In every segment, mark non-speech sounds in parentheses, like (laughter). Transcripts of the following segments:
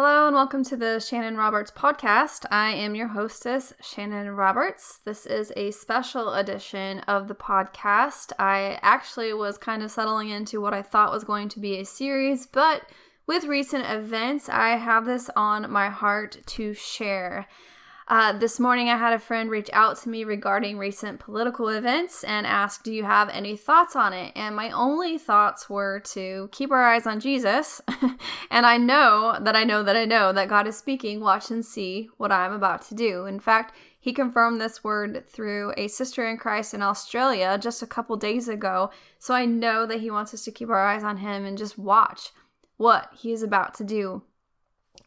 Hello and welcome to the Shannon Roberts podcast. I am your hostess, Shannon Roberts. This is a special edition of the podcast. I actually was kind of settling into what I thought was going to be a series, but with recent events, I have this on my heart to share. Uh, this morning, I had a friend reach out to me regarding recent political events and ask, Do you have any thoughts on it? And my only thoughts were to keep our eyes on Jesus. (laughs) and I know that I know that I know that God is speaking. Watch and see what I'm about to do. In fact, he confirmed this word through a sister in Christ in Australia just a couple days ago. So I know that he wants us to keep our eyes on him and just watch what he is about to do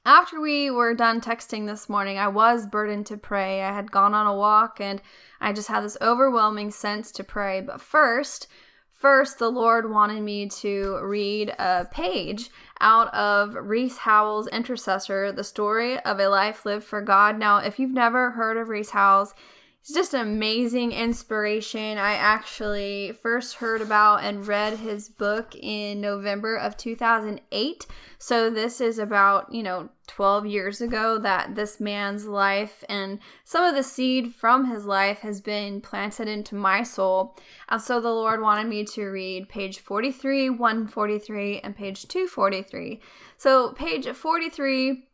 after we were done texting this morning, I was burdened to pray. I had gone on a walk and I just had this overwhelming sense to pray. But first, first the Lord wanted me to read a page out of Rees Howells' Intercessor, the story of a life lived for God. Now, if you've never heard of Rees Howells, He's just an amazing inspiration. I actually first heard about and read his book in November of 2008. So this is about, you know, 12 years ago that this man's life and some of the seed from his life has been planted into my soul. And so the Lord wanted me to read page 43, 143, and page 243. So page 43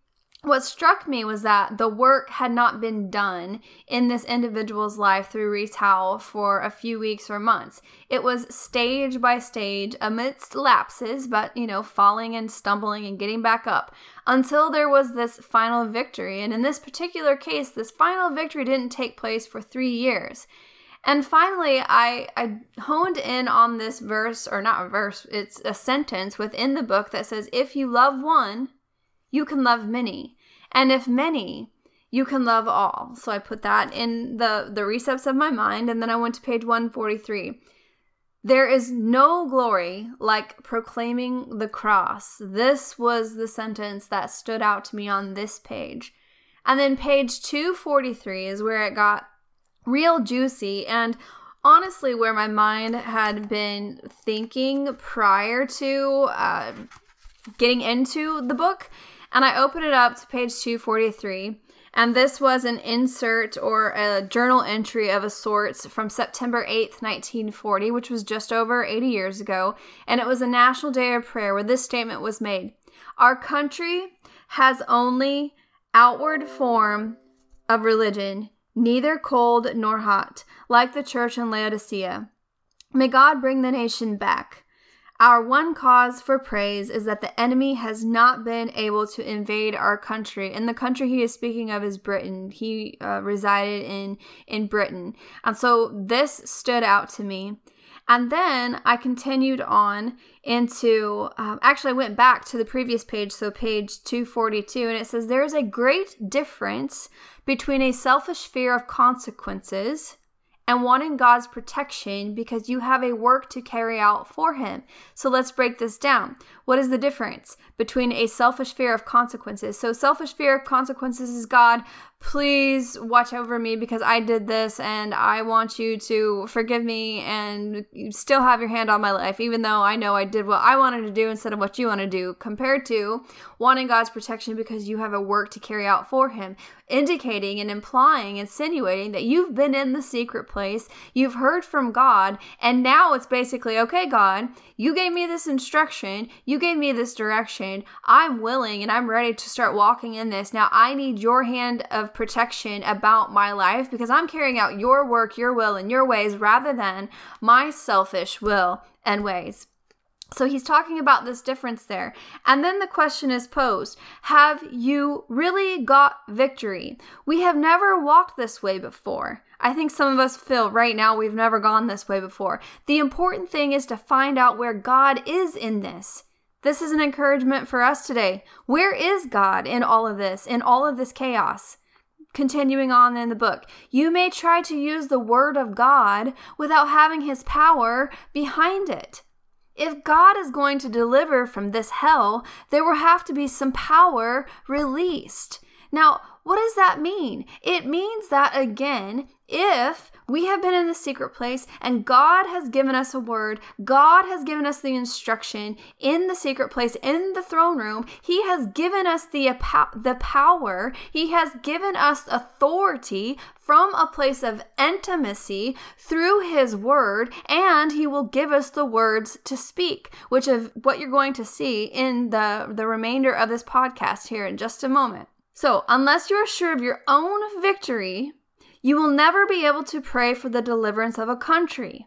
what struck me was that the work had not been done in this individual's life through Rees Howell for a few weeks or months. It was stage by stage, amidst lapses, but you know, falling and stumbling and getting back up until there was this final victory. And in this particular case, this final victory didn't take place for three years. And finally, I, I honed in on this verse, or not a verse, it's a sentence within the book that says, If you love one, you can love many. And if many, you can love all. So I put that in the, the recepts of my mind, and then I went to page 143. There is no glory like proclaiming the cross. This was the sentence that stood out to me on this page. And then page 243 is where it got real juicy and honestly where my mind had been thinking prior to uh, getting into the book and I open it up to page 243. And this was an insert or a journal entry of a sorts from September 8th, 1940, which was just over 80 years ago. And it was a national day of prayer where this statement was made Our country has only outward form of religion, neither cold nor hot, like the church in Laodicea. May God bring the nation back. Our one cause for praise is that the enemy has not been able to invade our country. And the country he is speaking of is Britain. He uh, resided in in Britain. And so this stood out to me. And then I continued on into, um, actually, I went back to the previous page, so page 242, and it says, There is a great difference between a selfish fear of consequences and wanting God's protection because you have a work to carry out for Him. So let's break this down. What is the difference between a selfish fear of consequences? So, selfish fear of consequences is God, please watch over me because I did this and I want you to forgive me and you still have your hand on my life, even though I know I did what I wanted to do instead of what you want to do, compared to wanting God's protection because you have a work to carry out for Him, indicating and implying, insinuating that you've been in the secret place, you've heard from God, and now it's basically, okay, God, you gave me this instruction, you gave me this direction, I'm willing and I'm ready to start walking in this. Now I need your hand of protection about my life because I'm carrying out your work, your will, and your ways rather than my selfish will and ways. So he's talking about this difference there. And then the question is posed Have you really got victory? We have never walked this way before. I think some of us feel right now we've never gone this way before. The important thing is to find out where God is in this. This is an encouragement for us today. Where is God in all of this, in all of this chaos? continuing on in the book. You may try to use the word of God without having his power behind it. If God is going to deliver from this hell, there will have to be some power released. Now, what does that mean? It means that again, if we have been in the secret place and God has given us a word, God has given us the instruction in the secret place, in the throne room, He has given us the, the power, He has given us authority from a place of intimacy through His word, and He will give us the words to speak, which is what you're going to see in the, the remainder of this podcast here in just a moment. So, unless you're sure of your own victory, you will never be able to pray for the deliverance of a country.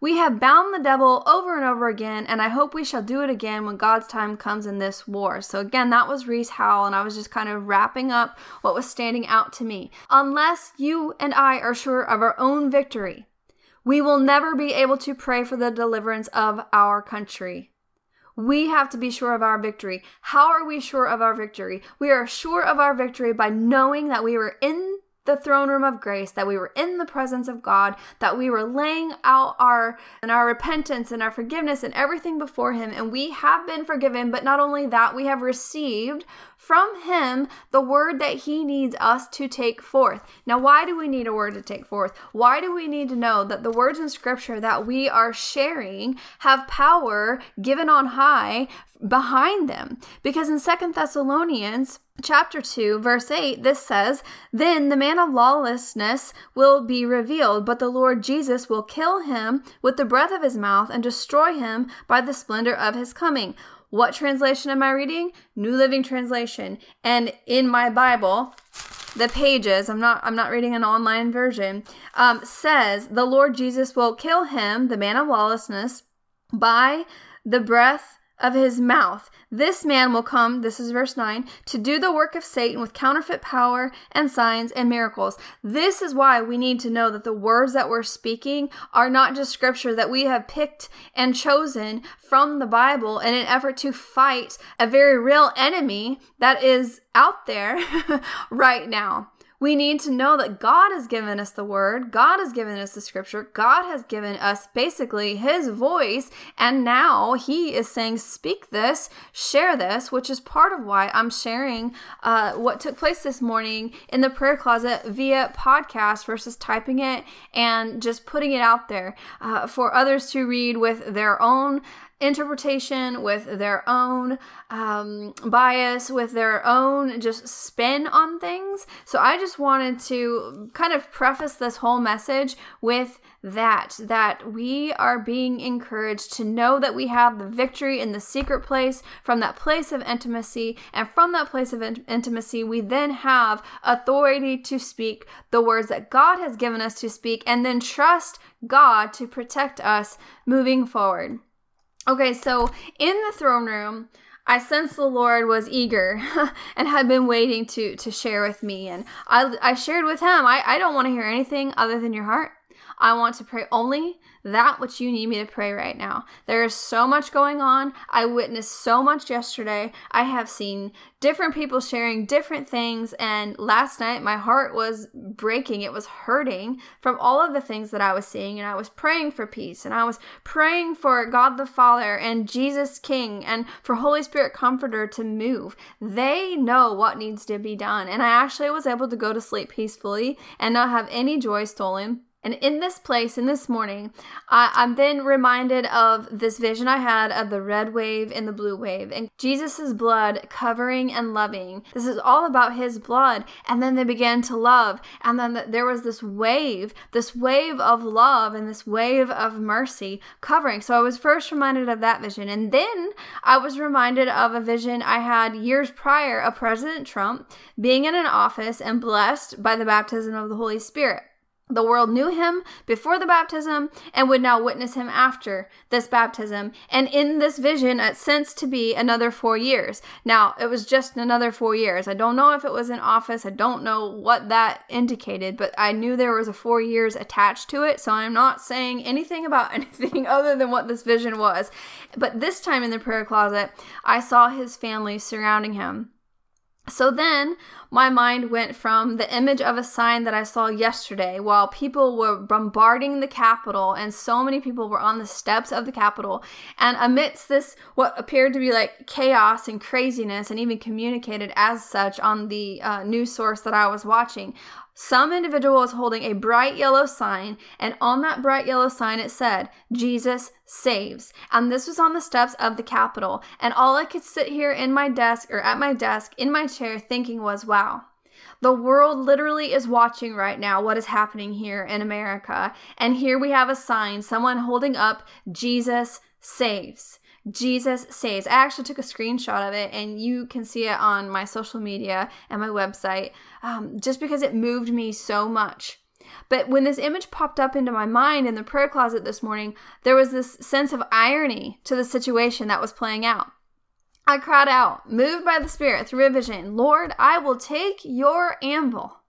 We have bound the devil over and over again, and I hope we shall do it again when God's time comes in this war. So, again, that was Rees Howell, and I was just kind of wrapping up what was standing out to me. Unless you and I are sure of our own victory, we will never be able to pray for the deliverance of our country. We have to be sure of our victory. How are we sure of our victory? We are sure of our victory by knowing that we were in the throne room of grace, that we were in the presence of God, that we were laying out our and our repentance and our forgiveness and everything before him and we have been forgiven, but not only that, we have received from him the word that he needs us to take forth. Now, why do we need a word to take forth? Why do we need to know that the words in scripture that we are sharing have power given on high behind them? Because in Second Thessalonians chapter 2 verse 8 this says then the man of lawlessness will be revealed but the lord jesus will kill him with the breath of his mouth and destroy him by the splendor of his coming what translation am i reading? New living translation. And in my bible the pages i'm not i'm not reading an online version um, says the lord jesus will kill him the man of lawlessness by the breath of his mouth. This man will come, this is verse 9, to do the work of Satan with counterfeit power and signs and miracles. This is why we need to know that the words that we're speaking are not just scripture that we have picked and chosen from the Bible in an effort to fight a very real enemy that is out there (laughs) right now. We need to know that God has given us the word, God has given us the scripture, God has given us basically his voice, and now he is saying, Speak this, share this, which is part of why I'm sharing uh, what took place this morning in the prayer closet via podcast versus typing it and just putting it out there uh, for others to read with their own interpretation, with their own um, bias, with their own just spin on things. So I just wanted to kind of preface this whole message with that that we are being encouraged to know that we have the victory in the secret place from that place of intimacy and from that place of in- intimacy we then have authority to speak the words that God has given us to speak and then trust God to protect us moving forward. Okay, so in the throne room, I sensed the Lord was eager (laughs) and had been waiting to to share with me, and I I shared with him. I I don't want to hear anything other than your heart. I want to pray only that which you need me to pray right now. There is so much going on. I witnessed so much yesterday. I have seen different people sharing different things. And last night, my heart was breaking. It was hurting from all of the things that I was seeing. And I was praying for peace. And I was praying for God the Father and Jesus King and for Holy Spirit Comforter to move. They know what needs to be done. And I actually was able to go to sleep peacefully and not have any joy stolen and in this place, in this morning, I, am then reminded of this vision I had of the red wave and the blue wave and Jesus' blood covering and loving. This is all about his blood. And then they began to love. And then there was this wave, this wave of love and this wave of mercy covering. So I was first reminded of that vision. And then I was reminded of a vision I had years prior of President Trump being in an office and blessed by the baptism of the Holy Spirit. The world knew him before the baptism and would now witness him after this baptism. And in this vision, it sensed to be another four years. Now, it was just another four years. I don't know if it was in office. I don't know what that indicated, but I knew there was a four years attached to it. So I'm not saying anything about (laughs) anything other than what this vision was. But this time in the prayer closet, I saw his family surrounding him So then my mind went from the image of a sign that I saw yesterday while people were bombarding the Capitol and so many people were on the steps of the Capitol. And amidst this, what appeared to be like chaos and craziness, and even communicated as such on the uh, news source that I was watching, some individual was holding a bright yellow sign, and on that bright yellow sign it said, Jesus saves. And this was on the steps of the Capitol. And all I could sit here in my desk or at my desk in my chair thinking was, wow, the world literally is watching right now what is happening here in America. And here we have a sign, someone holding up, Jesus saves. Jesus saves. I actually took a screenshot of it, and you can see it on my social media and my website um, just because it moved me so much. But when this image popped up into my mind in the prayer closet this morning, there was this sense of irony to the situation that was playing out. I cried out, moved by the Spirit through a vision Lord, I will take your anvil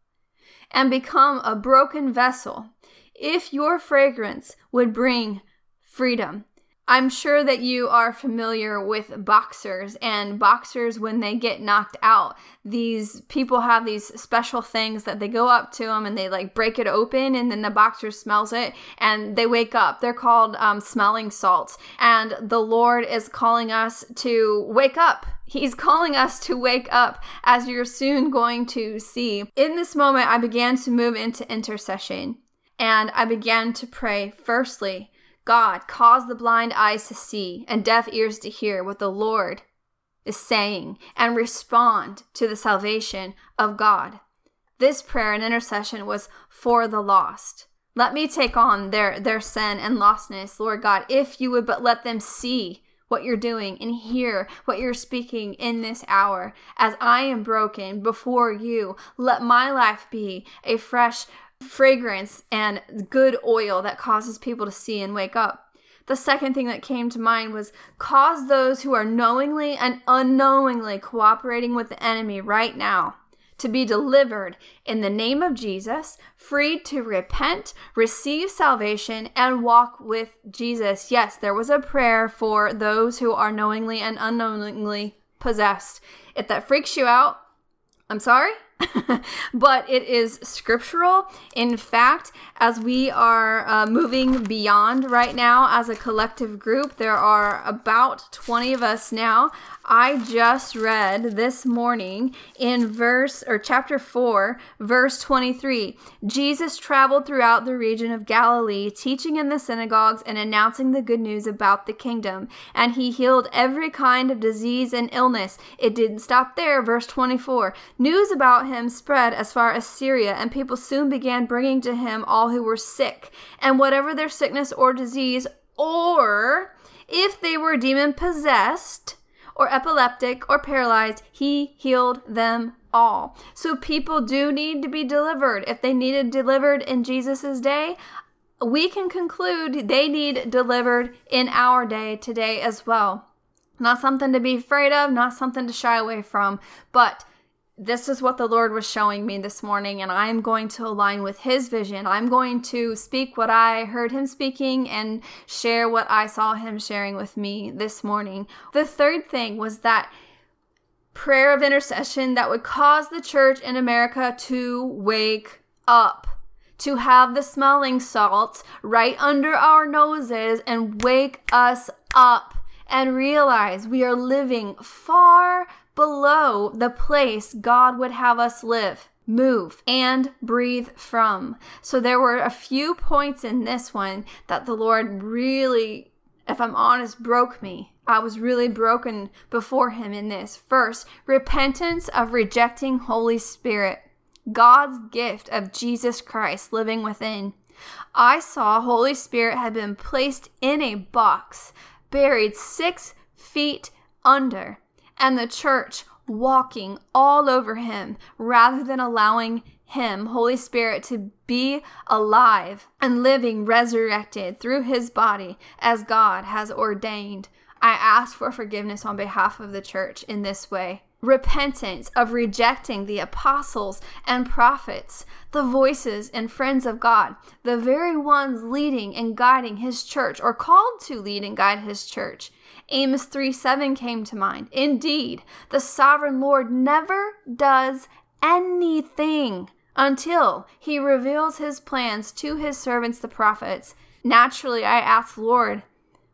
and become a broken vessel if your fragrance would bring freedom. I'm sure that you are familiar with boxers and boxers when they get knocked out. These people have these special things that they go up to them and they like break it open and then the boxer smells it and they wake up. They're called um, smelling salts. And the Lord is calling us to wake up. He's calling us to wake up as you're soon going to see. In this moment, I began to move into intercession and I began to pray firstly God, cause the blind eyes to see and deaf ears to hear what the Lord is saying and respond to the salvation of God. This prayer and intercession was for the lost. Let me take on their, their sin and lostness, Lord God, if you would but let them see what you're doing and hear what you're speaking in this hour. As I am broken before you, let my life be a fresh fragrance and good oil that causes people to see and wake up. The second thing that came to mind was cause those who are knowingly and unknowingly cooperating with the enemy right now to be delivered in the name of Jesus, freed to repent, receive salvation, and walk with Jesus. Yes, there was a prayer for those who are knowingly and unknowingly possessed. If that freaks you out, I'm sorry. (laughs) but it is scriptural. In fact, as we are uh, moving beyond right now as a collective group, there are about 20 of us now. I just read this morning in verse or chapter 4, verse 23. Jesus traveled throughout the region of Galilee, teaching in the synagogues and announcing the good news about the kingdom. And he healed every kind of disease and illness. It didn't stop there. Verse 24. News him spread as far as Syria, and people soon began bringing to him all who were sick, and whatever their sickness or disease, or if they were demon possessed or epileptic or paralyzed, he healed them all. So people do need to be delivered. If they needed delivered in Jesus' day, we can conclude they need delivered in our day today as well. Not something to be afraid of, not something to shy away from, but this is what the Lord was showing me this morning, and I'm going to align with His vision. I'm going to speak what I heard Him speaking and share what I saw Him sharing with me this morning. The third thing was that prayer of intercession that would cause the church in America to wake up, to have the smelling salts right under our noses and wake us up and realize we are living far below the place God would have us live, move, and breathe from. So there were a few points in this one that the Lord really, if I'm honest, broke me. I was really broken before Him in this. First, repentance of rejecting Holy Spirit, God's gift of Jesus Christ living within. I saw Holy Spirit had been placed in a box, buried six feet under and the church walking all over him rather than allowing him, Holy Spirit, to be alive and living resurrected through his body as God has ordained. I ask for forgiveness on behalf of the church in this way. repentance of rejecting the apostles and prophets, the voices and friends of God, the very ones leading and guiding his church or called to lead and guide his church. Amos 3 7 came to mind. Indeed, the sovereign Lord never does anything until he reveals his plans to his servants, the prophets. Naturally, I asked Lord,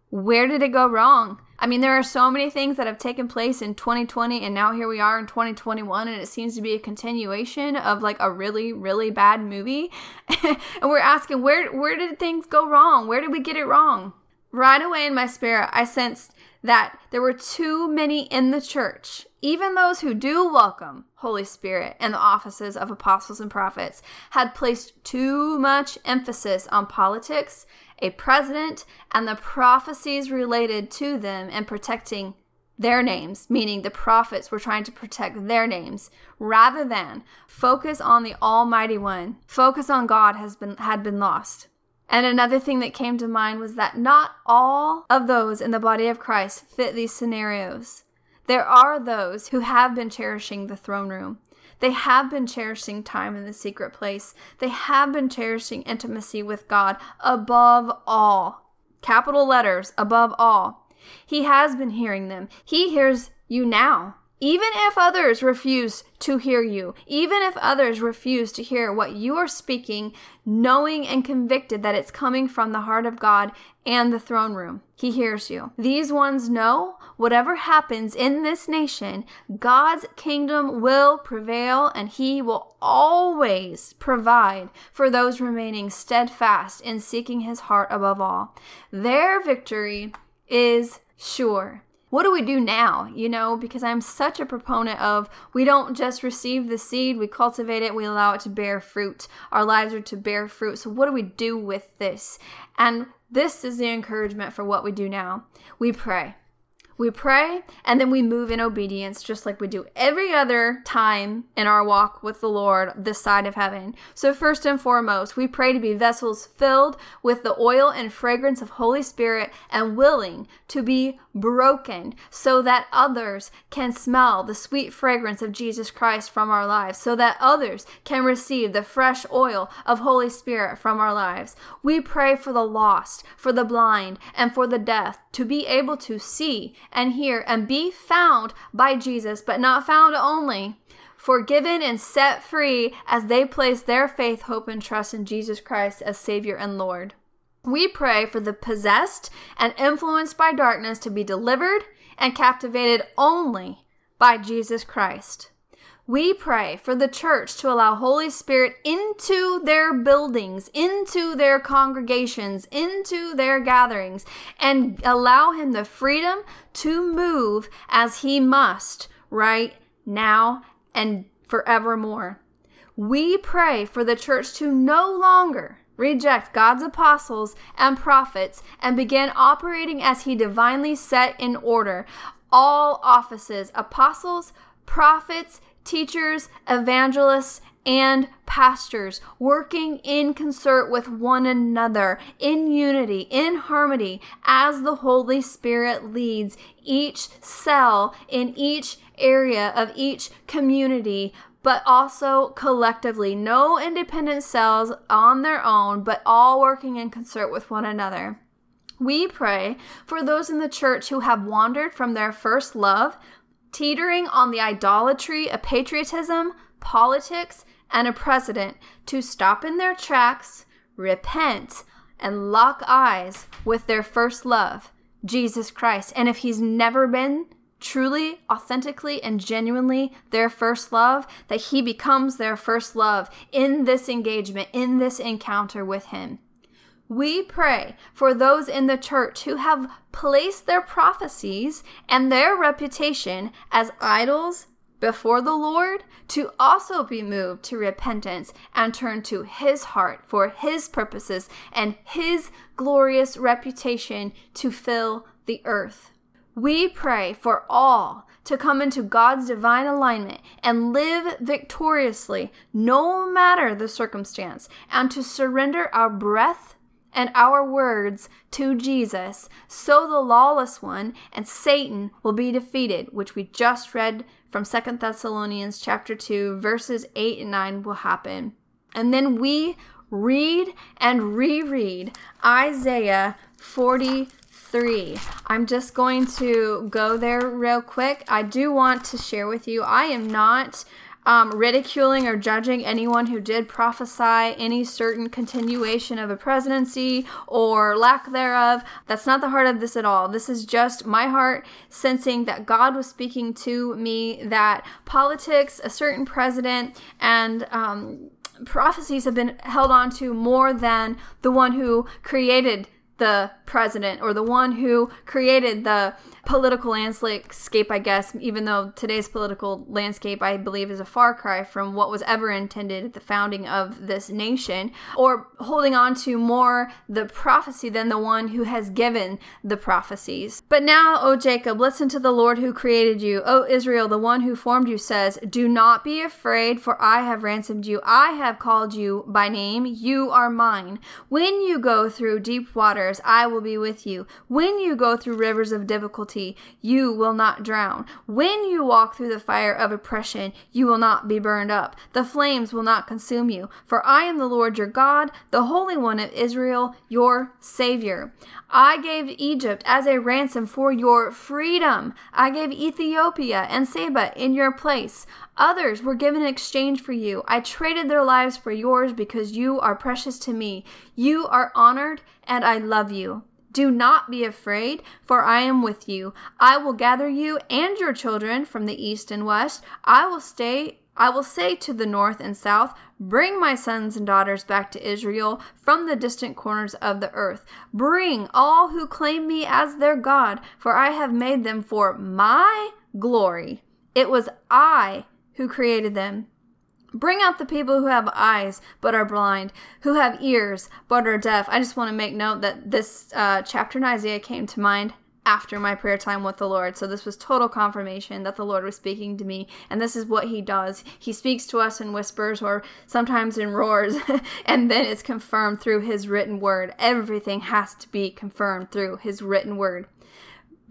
where did it go wrong? I mean, there are so many things that have taken place in 2020, and now here we are in 2021, and it seems to be a continuation of like a really, really bad movie. (laughs) and we're asking, where, where did things go wrong? Where did we get it wrong? Right away in my spirit, I sensed that there were too many in the church, even those who do welcome Holy Spirit and the offices of apostles and prophets, had placed too much emphasis on politics a president, and the prophecies related to them and protecting their names, meaning the prophets were trying to protect their names, rather than focus on the Almighty One. Focus on God has been had been lost. And another thing that came to mind was that not all of those in the body of Christ fit these scenarios. There are those who have been cherishing the throne room. They have been cherishing time in the secret place. They have been cherishing intimacy with God above all. Capital letters, above all. He has been hearing them. He hears you now. Even if others refuse to hear you, even if others refuse to hear what you are speaking, knowing and convicted that it's coming from the heart of God and the throne room, He hears you. These ones know whatever happens in this nation, God's kingdom will prevail and He will always provide for those remaining steadfast in seeking His heart above all. Their victory is sure what do we do now? You know, because I'm such a proponent of we don't just receive the seed, we cultivate it, we allow it to bear fruit. Our lives are to bear fruit. So, what do we do with this? And this is the encouragement for what we do now. We pray. We pray and then we move in obedience just like we do every other time in our walk with the Lord this side of heaven. So, first and foremost, we pray to be vessels filled with the oil and fragrance of Holy Spirit and willing to be broken so that others can smell the sweet fragrance of Jesus Christ from our lives, so that others can receive the fresh oil of Holy Spirit from our lives. We pray for the lost, for the blind, and for the deaf to be able to see and hear and be found by Jesus, but not found only, forgiven and set free as they place their faith, hope, and trust in Jesus Christ as Savior and Lord. We pray for the possessed and influenced by darkness to be delivered and captivated only by Jesus Christ. We pray for the church to allow Holy Spirit into their buildings, into their congregations, into their gatherings, and allow Him the freedom to move as He must right now and forevermore. We pray for the church to no longer reject God's apostles and prophets and begin operating as He divinely set in order all offices apostles, prophets, teachers, evangelists, and pastors working in concert with one another in unity, in harmony, as the Holy Spirit leads each cell in each area of each community. But also collectively, no independent cells on their own, but all working in concert with one another. We pray for those in the church who have wandered from their first love, teetering on the idolatry of patriotism, politics, and a president to stop in their tracks, repent, and lock eyes with their first love, Jesus Christ. And if he's never been truly, authentically, and genuinely their first love, that he becomes their first love in this engagement, in this encounter with him. We pray for those in the church who have placed their prophecies and their reputation as idols before the Lord to also be moved to repentance and turn to His heart for His purposes and His glorious reputation to fill the earth. We pray for all to come into God's divine alignment and live victoriously no matter the circumstance and to surrender our breath and our words to Jesus, so the lawless one and Satan will be defeated, which we just read from Second Thessalonians chapter 2 verses 8 and 9 will happen. And then we read and reread Isaiah 43. I'm just going to go there real quick. I do want to share with you, I am not um, ridiculing or judging anyone who did prophesy any certain continuation of a presidency or lack thereof. That's not the heart of this at all. This is just my heart sensing that God was speaking to me that politics, a certain president, and um, prophecies have been held on to more than the one who created the president or the one who created the political landscape, I guess, even though today's political landscape, I believe, is a far cry from what was ever intended at the founding of this nation, or holding on to more the prophecy than the one who has given the prophecies. But now, O Jacob, listen to the Lord who created you. O Israel, the one who formed you says, Do not be afraid, for I have ransomed you. I have called you by name. You are mine. When you go through deep waters, I will be with you. When you go through rivers of difficulty, difficulty, you will not drown. When you walk through the fire of oppression, you will not be burned up. The flames will not consume you. For I am the Lord your God, the Holy One of Israel, your Savior. I gave Egypt as a ransom for your freedom. I gave Ethiopia and Seba in your place. Others were given in exchange for you. I traded their lives for yours because you are precious to me. You are honored, and I love you. Do not be afraid, for I am with you. I will gather you and your children from the east and west. I will stay I will say to the north and south, Bring my sons and daughters back to Israel from the distant corners of the earth. Bring all who claim me as their God, for I have made them for my glory. It was I who created them. Bring out the people who have eyes but are blind, who have ears but are deaf. I just want to make note that this uh, chapter in Isaiah came to mind after my prayer time with the Lord. So this was total confirmation that the Lord was speaking to me. And this is what he does. He speaks to us in whispers or sometimes in roars, (laughs) and then it's confirmed through his written word. Everything has to be confirmed through his written word.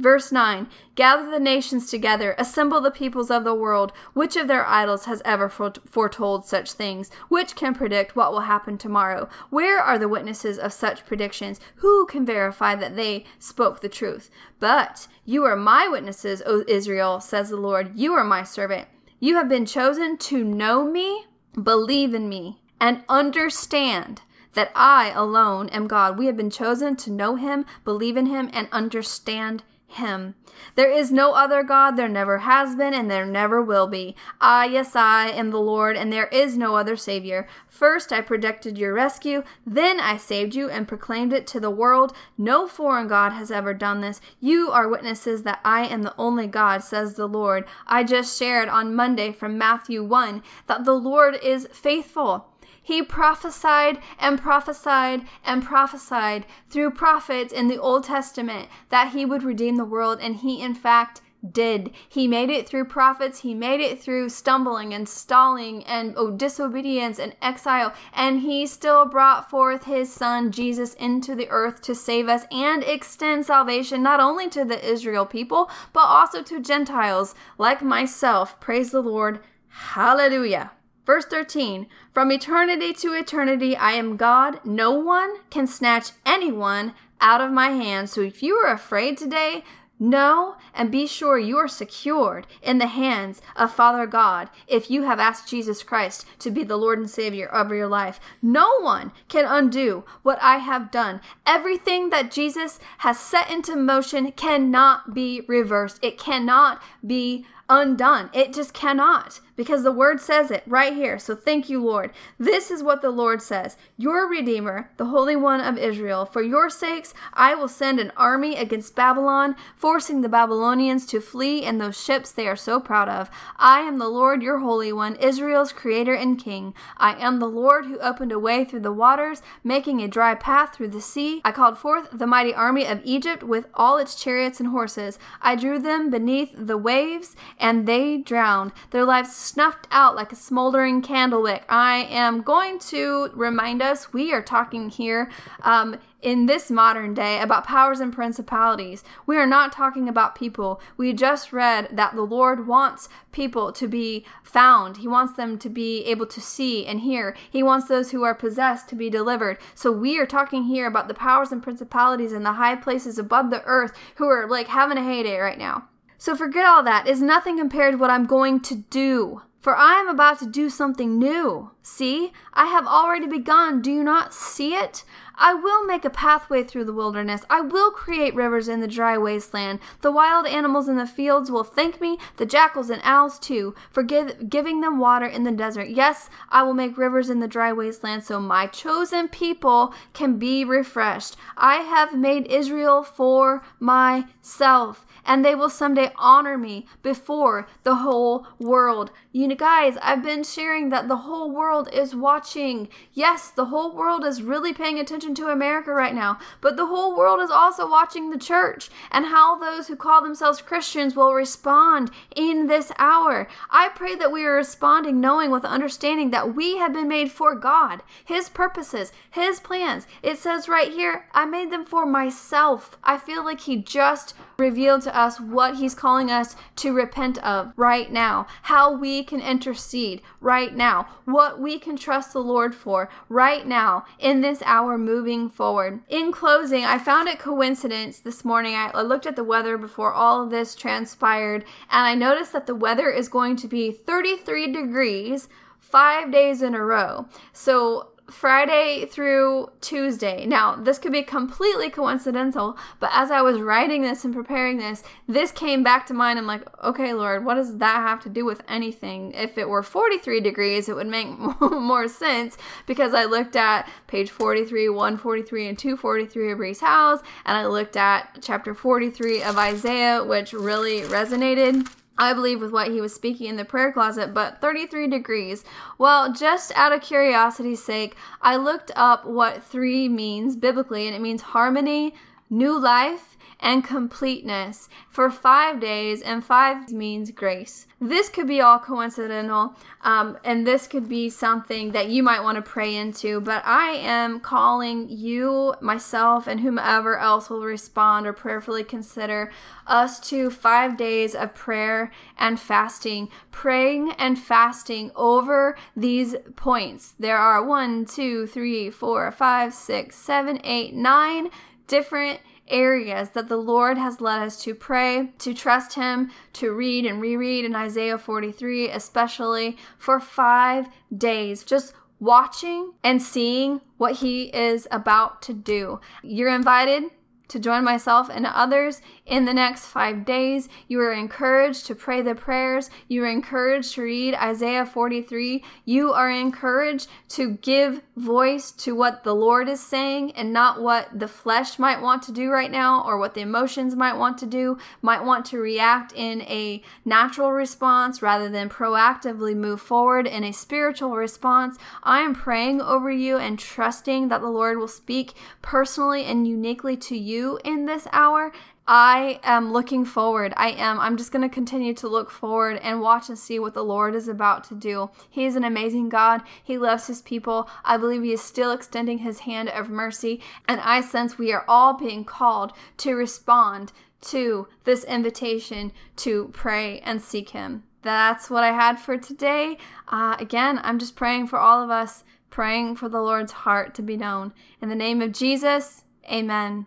Verse 9 Gather the nations together, assemble the peoples of the world. Which of their idols has ever foretold such things? Which can predict what will happen tomorrow? Where are the witnesses of such predictions? Who can verify that they spoke the truth? But you are my witnesses, O Israel, says the Lord. You are my servant. You have been chosen to know me, believe in me, and understand that I alone am God. We have been chosen to know him, believe in him, and understand him. There is no other God, there never has been, and there never will be. I, yes, I am the Lord, and there is no other Savior. First I predicted your rescue, then I saved you and proclaimed it to the world. No foreign God has ever done this. You are witnesses that I am the only God, says the Lord. I just shared on Monday from Matthew 1 that the Lord is faithful. He prophesied and prophesied and prophesied through prophets in the Old Testament that he would redeem the world, and he, in fact, did. He made it through prophets. He made it through stumbling and stalling and oh, disobedience and exile. And he still brought forth his son Jesus into the earth to save us and extend salvation not only to the Israel people, but also to Gentiles like myself. Praise the Lord. Hallelujah. Verse 13 From eternity to eternity, I am God. No one can snatch anyone out of my hand. So if you are afraid today, know and be sure you are secured in the hands of Father God if you have asked Jesus Christ to be the Lord and Savior of your life. No one can undo what I have done. Everything that Jesus has set into motion cannot be reversed, it cannot be undone. It just cannot because the word says it right here. So thank you, Lord. This is what the Lord says Your Redeemer, the Holy One of Israel, for your sakes, I will send an army against Babylon, forcing the Babylonians to flee in those ships they are so proud of. I am the Lord, your Holy One, Israel's Creator and King. I am the Lord who opened a way through the waters, making a dry path through the sea. I called forth the mighty army of Egypt with all its chariots and horses. I drew them beneath the waves, and they drowned. Their lives snuffed out like a smoldering candle wick. I am going to remind us we are talking here um, in this modern day about powers and principalities. We are not talking about people. We just read that the Lord wants people to be found. He wants them to be able to see and hear. He wants those who are possessed to be delivered. So we are talking here about the powers and principalities in the high places above the earth who are like having a heyday right now. So forget all that. Is nothing compared to what I'm going to do. For I am about to do something new. See, I have already begun. Do you not see it? I will make a pathway through the wilderness. I will create rivers in the dry wasteland. The wild animals in the fields will thank me, the jackals and owls too, for give, giving them water in the desert. Yes, I will make rivers in the dry wasteland so my chosen people can be refreshed. I have made Israel for myself and they will someday honor me before the whole world. You guys, I've been sharing that the whole world is watching. Yes, the whole world is really paying attention to America right now, but the whole world is also watching the church and how those who call themselves Christians will respond in this hour. I pray that we are responding knowing with understanding that we have been made for God, His purposes, His plans. It says right here, I made them for myself. I feel like He just revealed to us what He's calling us to repent of right now, how we can intercede right now, what we can trust the Lord for right now in this hour moving forward. In closing, I found it coincidence this morning. I looked at the weather before all of this transpired, and I noticed that the weather is going to be 33 degrees five days in a row. So Friday through Tuesday. Now, this could be completely coincidental, but as I was writing this and preparing this, this came back to mind. I'm like, okay, Lord, what does that have to do with anything? If it were 43 degrees, it would make (laughs) more sense because I looked at page 43, 143, and 243 of Rees Howells, and I looked at chapter 43 of Isaiah, which really resonated I believe with what he was speaking in the prayer closet, but 33 degrees. Well, just out of curiosity's sake, I looked up what three means biblically, and it means harmony, new life, and completeness for five days, and five means grace. This could be all coincidental, um, and this could be something that you might want to pray into, but I am calling you, myself, and whomever else will respond or prayerfully consider us to five days of prayer and fasting, praying and fasting over these points. There are one, two, three, four, five, six, seven, eight, nine different areas that the Lord has led us to pray, to trust Him, to read and reread in Isaiah 43, especially for five days. Just watching and seeing what He is about to do. You're invited to join myself and others in the next five days. You are encouraged to pray the prayers. You are encouraged to read Isaiah 43. You are encouraged to give voice to what the Lord is saying and not what the flesh might want to do right now or what the emotions might want to do, might want to react in a natural response rather than proactively move forward in a spiritual response. I am praying over you and trusting that the Lord will speak personally and uniquely to you in this hour. I am looking forward. I am. I'm just going to continue to look forward and watch and see what the Lord is about to do. He is an amazing God. He loves his people. I believe he is still extending his hand of mercy. And I sense we are all being called to respond to this invitation to pray and seek him. That's what I had for today. Uh, again, I'm just praying for all of us, praying for the Lord's heart to be known. In the name of Jesus, amen.